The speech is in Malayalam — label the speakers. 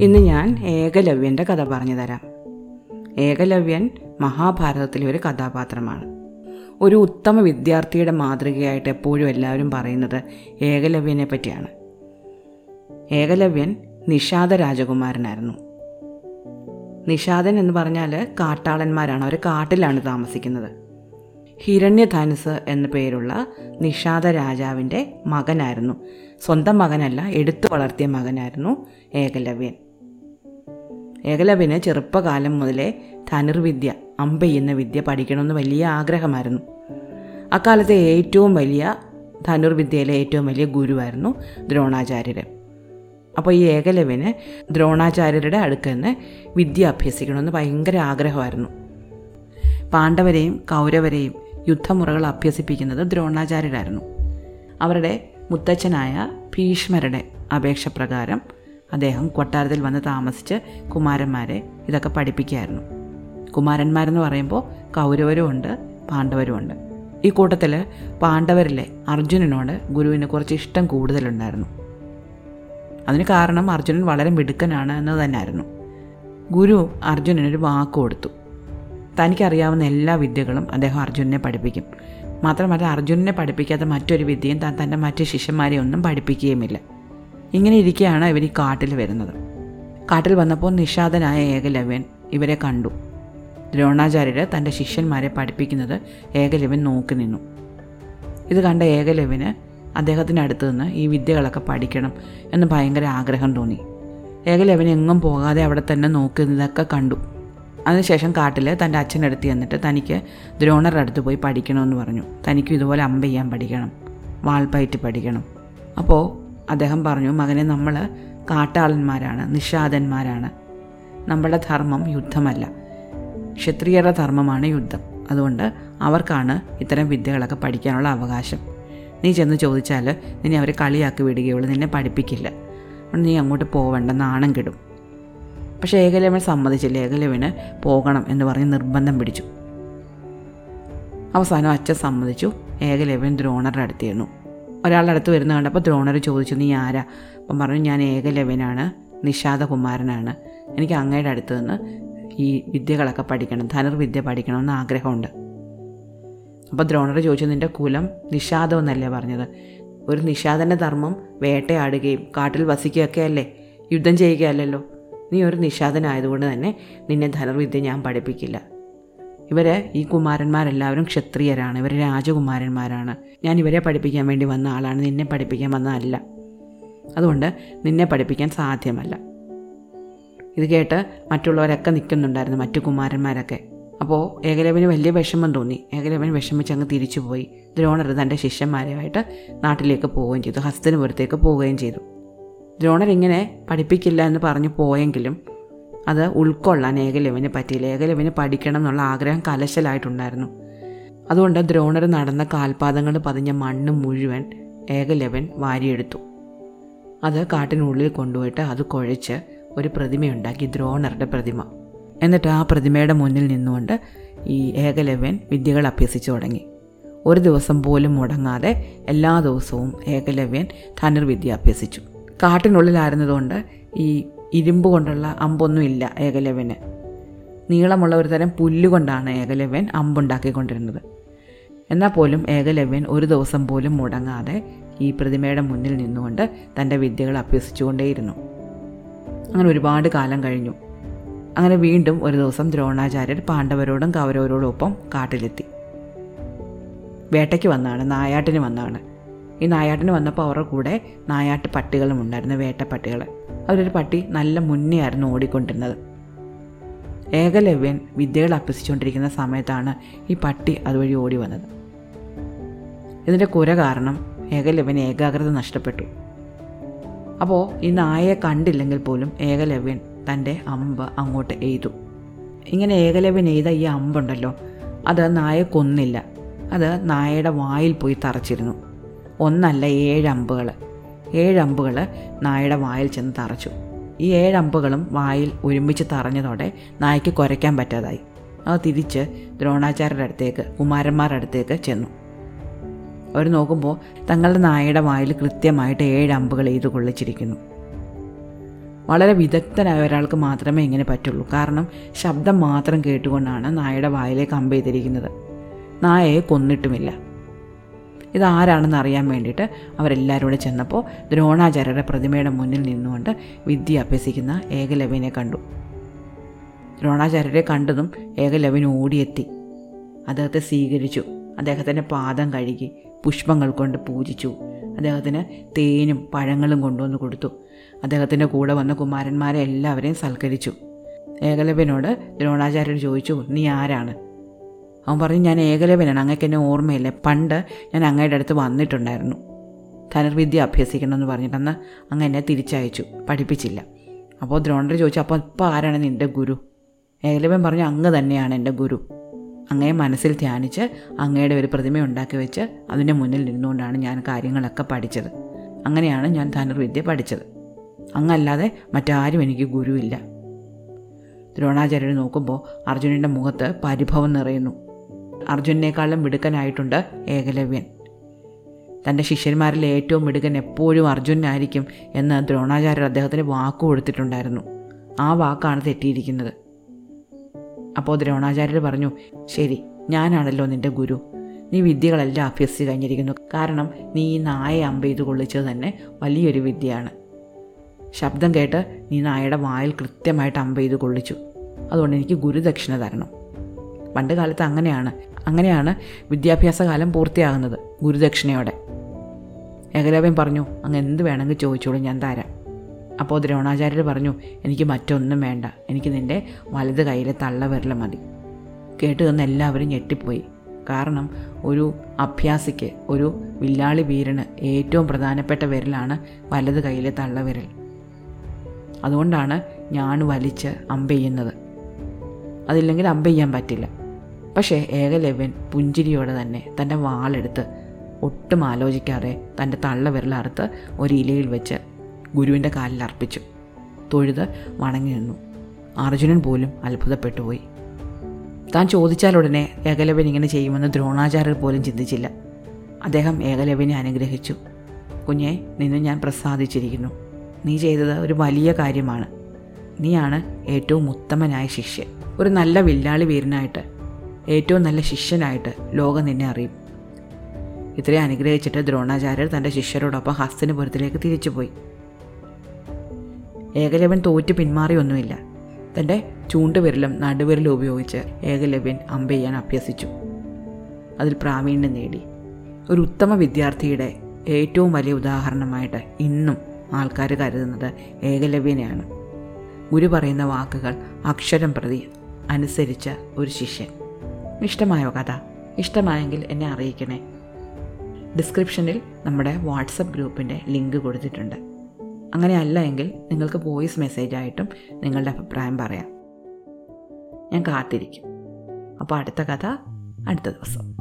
Speaker 1: ഇന്ന് ഞാൻ ഏകലവ്യന്റെ കഥ പറഞ്ഞു തരാം. ഏകലവ്യൻ മഹാഭാരതത്തിലെ ഒരു കഥാപാത്രമാണ്. ഒരു ഉത്തമ വിദ്യാർത്ഥിയുടെ മാതൃകയായിട്ട് എപ്പോഴും എല്ലാവരും പറയുന്നത് ഏകലവ്യനെ പറ്റിയാണ്. ഏകലവ്യൻ നിഷാദ രാജകുമാരനായിരുന്നു. നിഷാദൻ എന്ന് പറഞ്ഞാൽ കാട്ടാളന്മാരാണ്. അവർ കാട്ടിലാണ് താമസിക്കുന്നത്. ഹിരണ്യധനുസ് എന്ന പേരുള്ള നിഷാദ രാജാവിന്റെ മകനായിരുന്നു. സ്വന്തം മകനല്ല എടുത്തു വളർത്തിയ മകനായിരുന്നു ഏകലവ്യൻ. ഏകലവ്യന് ചെറുപ്പകാലം മുതലേ ധനുർവിദ്യ അമ്പെയ്യുന്ന വിദ്യ പഠിക്കണമെന്ന് വലിയ ആഗ്രഹമായിരുന്നു. അക്കാലത്തെ ഏറ്റവും വലിയ ധനുർവിദ്യയിലെ ഏറ്റവും വലിയ ഗുരുവായിരുന്നു ദ്രോണാചാര്യർ അപ്പോൾ ഈ ഏകലവ്യന് ദ്രോണാചാര്യരുടെ അടുക്കൽ നിന്ന് വിദ്യ അഭ്യസിക്കണമെന്ന് ഭയങ്കര ആഗ്രഹമായിരുന്നു. പാണ്ഡവരെയും കൗരവരെയും യുദ്ധമുറകൾ അഭ്യസിപ്പിക്കുന്നത് ദ്രോണാചാര്യരായിരുന്നു. അവരുടെ മുത്തച്ഛനായ ഭീഷ്മരുടെ അപേക്ഷ പ്രകാരം അദ്ദേഹം കൊട്ടാരത്തിൽ വന്ന് താമസിച്ച് കുമാരന്മാരെ ഇതൊക്കെ പഠിപ്പിക്കുകയായിരുന്നു. കുമാരന്മാരെന്ന് പറയുമ്പോൾ കൗരവരുമുണ്ട് ഉണ്ട് പാണ്ഡവരും ഉണ്ട് ഈ കൂട്ടത്തിൽ പാണ്ഡവരിലെ അർജുനനോട് ഗുരുവിന് കുറച്ച് ഇഷ്ടം കൂടുതലുണ്ടായിരുന്നു. അതിന് കാരണം അർജുനൻ വളരെ മിടുക്കനാണ് എന്ന് തന്നെയായിരുന്നു. ഗുരു അർജുനനൊരു വാക്ക് കൊടുത്തു. തനിക്കറിയാവുന്ന എല്ലാ വിദ്യകളും അദ്ദേഹം അർജുനനെ പഠിപ്പിക്കും. മാത്രമല്ല അർജുനനെ പഠിപ്പിക്കാത്ത മറ്റൊരു വിദ്യയും താൻ തന്റെ മറ്റ് ശിഷ്യന്മാരെ ഒന്നും പഠിപ്പിക്കുകയുമില്ല. ഇങ്ങനെ ഇരിക്കെയാണ് ഇവർ ഈ കാട്ടിൽ വരുന്നത്. കാട്ടിൽ വന്നപ്പോൾ നിഷാദനായ ഏകലവ്യൻ ഇവരെ കണ്ടു. ദ്രോണാചാര്യർ തന്റെ ശിഷ്യന്മാരെ പഠിപ്പിക്കുന്നത് ഏകലവ്യൻ നോക്കി നിന്നു. ഇത് കണ്ട ഏകലവ്യന് അദ്ദേഹത്തിന്റെ അടുത്ത് നിന്ന് ഈ വിദ്യകളൊക്കെ പഠിക്കണം എന്ന് ഭയങ്കര ആഗ്രഹം തോന്നി. ഏകലവ്യൻ എങ്ങും പോകാതെ അവിടെ തന്നെ നോക്കുന്നതൊക്കെ കണ്ടു. അതിനുശേഷം കാട്ടിൽ തന്റെ അച്ഛനടുത്ത് ചെന്നിട്ട് തനിക്ക് ദ്രോണറുടെ അടുത്ത് പോയി പഠിക്കണമെന്ന് പറഞ്ഞു. തനിക്കും ഇതുപോലെ അമ്പ ചെയ്യാൻ പഠിക്കണം വാൾപ്പയറ്റ് പഠിക്കണം. അപ്പോൾ അദ്ദേഹം പറഞ്ഞു മകനെ നമ്മൾ കാട്ടാളന്മാരാണ് നിഷാദന്മാരാണ്. നമ്മുടെ ധർമ്മം യുദ്ധമല്ല. ക്ഷത്രിയരുടെ ധർമ്മമാണ് യുദ്ധം. അതുകൊണ്ട് അവർക്കാണ് ഇത്തരം വിദ്യകളൊക്കെ പഠിക്കാനുള്ള അവകാശം. നീ ചെന്ന് ചോദിച്ചാൽ നിന്നെ അവർ കളിയാക്കി വിടുകയുള്ളൂ നിന്നെ പഠിപ്പിക്കില്ല. അതുകൊണ്ട് നീ അങ്ങോട്ട് പോവേണ്ട നാണം കിടും. പക്ഷേ ഏകലവൻ സമ്മതിച്ചില്ല. ഏകലവന് പോകണം എന്ന് പറഞ്ഞ് നിർബന്ധം പിടിച്ചു. അവസാനം അച്ഛൻ സമ്മതിച്ചു. ഏകലവൻ ദ്രോണറുടെ അടുത്തിരുന്നു ഒരാളുടെ അടുത്ത് വരുന്ന കണ്ടപ്പോൾ ദ്രോണർ ചോദിച്ചു നീ ആരാ? അപ്പം പറഞ്ഞു ഞാൻ ഏകലവ്യനാണ് നിഷാദകുമാരനാണ്. എനിക്ക് അങ്ങയുടെ അടുത്ത് നിന്ന് ഈ വിദ്യകളൊക്കെ പഠിക്കണം ധനുർവിദ്യ പഠിക്കണമെന്ന് ആഗ്രഹമുണ്ട്. അപ്പോൾ ദ്രോണർ ചോദിച്ചു നിന്റെ കുലം നിഷാദം എന്നല്ലേ പറഞ്ഞത്? ഒരു നിഷാദന്റെ ധർമ്മം വേട്ടയാടുകയും കാട്ടിൽ വസിക്കുകയൊക്കെ അല്ലേ യുദ്ധം ചെയ്യുകയല്ലല്ലോ? നീ ഒരു നിഷാദനായതുകൊണ്ട് തന്നെ നിന്നെ ധനുർവിദ്യ ഞാൻ പഠിപ്പിക്കില്ല. ഇവർ ഈ കുമാരന്മാരെല്ലാവരും ക്ഷത്രിയരാണ്. ഇവർ രാജകുമാരന്മാരാണ്. ഞാൻ ഇവരെ പഠിപ്പിക്കാൻ വേണ്ടി വന്ന ആളാണ്. നിന്നെ പഠിപ്പിക്കാൻ വന്നതല്ല. അതുകൊണ്ട് നിന്നെ പഠിപ്പിക്കാൻ സാധ്യമല്ല. ഇത് കേട്ട് മറ്റുള്ളവരൊക്കെ നിൽക്കുന്നുണ്ടായിരുന്നു മറ്റു കുമാരന്മാരൊക്കെ. അപ്പോൾ ഏകലവന് വലിയ വിഷമം തോന്നി. ഏകലവൻ വിഷമിച്ച് അങ്ങ് തിരിച്ചുപോയി. ദ്രോണർ തന്റെ ശിഷ്യന്മാരെയായിട്ട് നാട്ടിലേക്ക് പോവുകയും ചെയ്തു. ഹസ്തനപുരത്തേക്ക് പോവുകയും ചെയ്തു. ദ്രോണർ ഇങ്ങനെ പഠിപ്പിക്കില്ല എന്ന് പറഞ്ഞു പോയെങ്കിലും അത് ഉൾക്കൊള്ളാൻ ഏകലവന് പറ്റിയില്ല. ഏകലവന് പഠിക്കണം എന്നുള്ള ആഗ്രഹം കലശലായിട്ടുണ്ടായിരുന്നു. അതുകൊണ്ട് ദ്രോണർ നടന്ന കാൽപാദങ്ങൾ പതിഞ്ഞ മണ്ണ് മുഴുവൻ ഏകലവൻ വാരിയെടുത്തു. അത് കാട്ടിനുള്ളിൽ കൊണ്ടുപോയിട്ട് അത് കുഴച്ച് ഒരു പ്രതിമയുണ്ടാക്കി ദ്രോണറുടെ പ്രതിമ. എന്നിട്ട് ആ പ്രതിമയുടെ മുന്നിൽ നിന്നുകൊണ്ട് ഈ ഏകലവ്യൻ വിദ്യകൾ അഭ്യസിച്ചു തുടങ്ങി. ഒരു ദിവസം പോലും മുടങ്ങാതെ എല്ലാ ദിവസവും ഏകലവ്യൻ ധനുർവിദ്യ അഭ്യസിച്ചു. കാട്ടിനുള്ളിലായിരുന്നതുകൊണ്ട് ഈ ഇരുമ്പ് കൊണ്ടുള്ള അമ്പൊന്നുമില്ല ഏകലവ്യന്. നീളമുള്ള ഒരു തരം പുല്ലുകൊണ്ടാണ് ഏകലവ്യൻ അമ്പുണ്ടാക്കിക്കൊണ്ടിരുന്നത്. എന്നാൽ പോലും ഏകലവ്യൻ ഒരു ദിവസം പോലും മുടങ്ങാതെ ഈ പ്രതിമയുടെ മുന്നിൽ നിന്നുകൊണ്ട് തന്റെ വിദ്യകൾ അഭ്യസിച്ചുകൊണ്ടേയിരുന്നു. അങ്ങനെ ഒരുപാട് കാലം കഴിഞ്ഞു. അങ്ങനെ വീണ്ടും ഒരു ദിവസം ദ്രോണാചാര്യർ പാണ്ഡവരോടും കൗരവരോടും ഒപ്പം കാട്ടിലെത്തി. വേട്ടയ്ക്ക് വന്നാണ് നായാട്ടിന് വന്നാണ്. ഈ നായാട്ടിന് വന്നപ്പോൾ അവരുടെ കൂടെ നായാട്ട് പട്ടികളും ഉണ്ടായിരുന്നു വേട്ട വേട്ടപ്പട്ടികൾ അവരൊരു പട്ടി നല്ല മുന്നേ ആയിരുന്നു ഓടിക്കൊണ്ടിരുന്നത്. ഏകലവ്യൻ വിദ്യകൾ അഭ്യസിച്ചുകൊണ്ടിരിക്കുന്ന സമയത്താണ് ഈ പട്ടി അതുവഴി ഓടി വന്നത്. ഇതിന്റെ കുര കാരണം ഏകലവ്യൻ ഏകാഗ്രത നഷ്ടപ്പെട്ടു. അപ്പോൾ ഈ നായയെ കണ്ടില്ലെങ്കിൽ പോലും ഏകലവ്യൻ തന്റെ അമ്പ് അങ്ങോട്ട് എയ്തു. ഇങ്ങനെ ഏകലവ്യൻ എയ്ത ഈ അമ്പുണ്ടല്ലോ അത് നായ കൊന്നില്ല. അത് നായയുടെ വായിൽ പോയി തറച്ചിരുന്നു. ഒന്നല്ല ഏഴമ്പുകൾ. ഏഴമ്പുകൾ നായയുടെ വായിൽ ചെന്ന് തറച്ചു. ഈ ഏഴമ്പുകളും വായിൽ ഒരുമിച്ച് തറഞ്ഞതോടെ നായയ്ക്ക് കുരയ്ക്കാൻ പറ്റാതായി. അത് തിരിച്ച് ദ്രോണാചാര്യരുടെ അടുത്തേക്ക് കുമാരന്മാരുടെ അടുത്തേക്ക് ചെന്നു. അവർ നോക്കുമ്പോൾ തങ്ങളുടെ നായയുടെ വായിൽ കൃത്യമായിട്ട് ഏഴ് അമ്പുകൾ കൊള്ളിച്ചിരിക്കുന്നു. വളരെ വിദഗ്ധനായ ഒരാൾക്ക് മാത്രമേ ഇങ്ങനെ പറ്റുള്ളൂ. കാരണം ശബ്ദം മാത്രം കേട്ടുകൊണ്ടാണ് നായയുടെ വായിലേക്ക് അമ്പെയ്തിരിക്കുന്നത്. നായയെ കൊന്നിട്ടുമില്ല. ഇതാരാണെന്ന് അറിയാൻ വേണ്ടിയിട്ട് അവരെല്ലാവരും കൂടെ ചെന്നപ്പോൾ ദ്രോണാചാര്യരുടെ പ്രതിമയുടെ മുന്നിൽ നിന്നുകൊണ്ട് വിദ്യ അഭ്യസിക്കുന്ന ഏകലവ്യനെ കണ്ടു. ദ്രോണാചാര്യരെ കണ്ടതും ഏകലവ്യൻ ഓടിയെത്തി. അദ്ദേഹത്തെ സ്വീകരിച്ചു. അദ്ദേഹത്തിന്റെ പാദം കഴുകി പുഷ്പങ്ങൾ കൊണ്ട് പൂജിച്ചു. അദ്ദേഹത്തിന് തേനും പഴങ്ങളും കൊണ്ടുവന്ന് കൊടുത്തു. അദ്ദേഹത്തിന്റെ കൂടെ വന്ന കുമാരന്മാരെ എല്ലാവരെയും സൽക്കരിച്ചു. ഏകലവ്യനോട് ദ്രോണാചാര്യർ ചോദിച്ചു നീ ആരാണ്? അവൻ പറഞ്ഞു ഞാൻ ഏകലവനാണ് അങ്ങക്ക് എന്നെ ഓർമ്മയില്ല. പണ്ട് ഞാൻ അങ്ങയുടെ അടുത്ത് വന്നിട്ടുണ്ടായിരുന്നു. ധനുർവിദ്യ അഭ്യസിക്കണമെന്ന് പറഞ്ഞിട്ടന്ന് അങ്ങ് എന്നെ തിരിച്ചയച്ചു. പഠിപ്പിച്ചില്ല. അപ്പോൾ ദ്രോണർ ചോദിച്ചു അപ്പോൾ ഇപ്പോൾ ആരാണ് നിന്റെ ഗുരു? ഏകലവൻ പറഞ്ഞു അങ്ങ് തന്നെയാണ് എന്റെ ഗുരു. അങ്ങയെ മനസ്സിൽ ധ്യാനിച്ച് അങ്ങയുടെ ഒരു പ്രതിമ ഉണ്ടാക്കി വെച്ച് അതിന്റെ മുന്നിൽ നിന്നുകൊണ്ടാണ് ഞാൻ കാര്യങ്ങളൊക്കെ പഠിച്ചത്. അങ്ങനെയാണ് ഞാൻ ധനുർവിദ്യ പഠിച്ചത്. അങ്ങല്ലാതെ മറ്റാരും എനിക്ക് ഗുരുവില്ല. ദ്രോണാചാര്യർ നോക്കുമ്പോൾ അർജുനന്റെ മുഖത്ത് പരിഭവം നിറയുന്നു. അർജുനേക്കാളും മിടുക്കനായിട്ടുണ്ട് ഏകലവ്യൻ. തന്റെ ശിഷ്യന്മാരിൽ ഏറ്റവും മിടുക്കൻ എപ്പോഴും അർജുനായിരിക്കും എന്ന് ദ്രോണാചാര്യർ അദ്ദേഹത്തിന് വാക്കു കൊടുത്തിട്ടുണ്ടായിരുന്നു. ആ വാക്കാണ് തെറ്റിയിരിക്കുന്നത്. അപ്പോൾ ദ്രോണാചാര്യർ പറഞ്ഞു ശരി ഞാനാണല്ലോ നിന്റെ ഗുരു. നീ വിദ്യകളെല്ലാം അഭ്യസിച്ച് കഴിഞ്ഞിരിക്കുന്നു. കാരണം നീ ഈ നായയെ അമ്പ ചെയ്ത് കൊള്ളിച്ചത് തന്നെ വലിയൊരു വിദ്യയാണ്. ശബ്ദം കേട്ട് നീ നായയുടെ വായിൽ കൃത്യമായിട്ട് അമ്പ ചെയ്ത് കൊള്ളിച്ചു. അതുകൊണ്ട് എനിക്ക് ഗുരുദക്ഷിണ തരണം. പണ്ട് കാലത്ത് അങ്ങനെയാണ്. അങ്ങനെയാണ് വിദ്യാഭ്യാസ കാലം പൂർത്തിയാകുന്നത് ഗുരുദക്ഷിണയോടെ. ഏകലവ്യൻ പറഞ്ഞു അങ്ങ് എന്ത് വേണമെങ്കിൽ ചോദിച്ചോളൂ ഞാൻ തരാം. അപ്പോൾ ദ്രോണാചാര്യർ പറഞ്ഞു എനിക്ക് മറ്റൊന്നും വേണ്ട എനിക്ക് നിന്റെ വലത് കയ്യിലെ തള്ളവിരൽ മതി. കേട്ട് തന്ന എല്ലാവരും ഞെട്ടിപ്പോയി. കാരണം ഒരു അഭ്യാസിക്ക് ഒരു വില്ലാളി വീരന് ഏറ്റവും പ്രധാനപ്പെട്ട വിരലാണ് വലത് കയ്യിലെ തള്ളവിരൽ. അതുകൊണ്ടാണ് ഞാൻ വലിച്ച് അമ്പെയ്യുന്നത്. അതില്ലെങ്കിൽ അമ്പെയ്യാൻ പറ്റില്ല. പക്ഷേ ഏകലവ്യൻ പുഞ്ചിരിയോടെ തന്നെ തന്റെ വാളെടുത്ത് ഒട്ടും ആലോചിക്കാതെ തന്റെ തള്ള വിരലറുത്ത് ഒരു ഇലയിൽ വെച്ച് ഗുരുവിന്റെ കാലിൽ അർപ്പിച്ചു. തൊഴുത് വണങ്ങി നിന്നു. അർജുനൻ പോലും അത്ഭുതപ്പെട്ടു പോയി. താൻ ചോദിച്ചാലുടനെ ഏകലവ്യൻ ഇങ്ങനെ ചെയ്യുമെന്ന് ദ്രോണാചാര്യർ പോലും ചിന്തിച്ചില്ല. അദ്ദേഹം ഏകലവ്യനെ അനുഗ്രഹിച്ചു. കുഞ്ഞെ നിന്നെ ഞാൻ പ്രസാദിച്ചിരിക്കുന്നു. നീ ചെയ്തത് ഒരു വലിയ കാര്യമാണ്. നീയാണ് ഏറ്റവും ഉത്തമനായ ശിഷ്യൻ. ഒരു നല്ല വില്ലാളി വീരനായിട്ട് ഏറ്റവും നല്ല ശിഷ്യനായിട്ട് ലോകം നിന്നെ അറിയും. ഇത്രയും അനുഗ്രഹിച്ചിട്ട് ദ്രോണാചാര്യർ തന്റെ ശിഷ്യരോടൊപ്പം ഹസ്തനപുരത്തിലേക്ക് തിരിച്ചുപോയി ഏകലവ്യൻ തോറ്റ് പിന്മാറിയൊന്നുമില്ല തന്റെ ചൂണ്ടുവിരലും നടുവിരലും ഉപയോഗിച്ച് ഏകലവ്യൻ അമ്പയ്യാൻ അഭ്യസിച്ചു. അതിൽ പ്രാവീണ്യം നേടി. ഒരു ഉത്തമ വിദ്യാർത്ഥിയുടെ ഏറ്റവും വലിയ ഉദാഹരണമായിട്ട് ഇന്നും ആൾക്കാർ കരുതുന്നത് ഏകലവ്യനെയാണ്. ഗുരു പറയുന്ന വാക്കുകൾ അക്ഷരം പ്രതി അനുസരിച്ച ഒരു ശിഷ്യൻ. ഇഷ്ടമായോ കഥ? ഇഷ്ടമായെങ്കിൽ എന്നെ അറിയിക്കണേ. ഡിസ്ക്രിപ്ഷനിൽ നമ്മുടെ വാട്സപ്പ് ഗ്രൂപ്പിന്റെ ലിങ്ക് കൊടുത്തിട്ടുണ്ട്. അങ്ങനെയല്ല എങ്കിൽ നിങ്ങൾക്ക് വോയിസ് മെസ്സേജായിട്ടും നിങ്ങളുടെ അഭിപ്രായം പറയാം. ഞാൻ കാത്തിരിക്കും. അപ്പോൾ അടുത്ത കഥ അടുത്ത ദിവസം.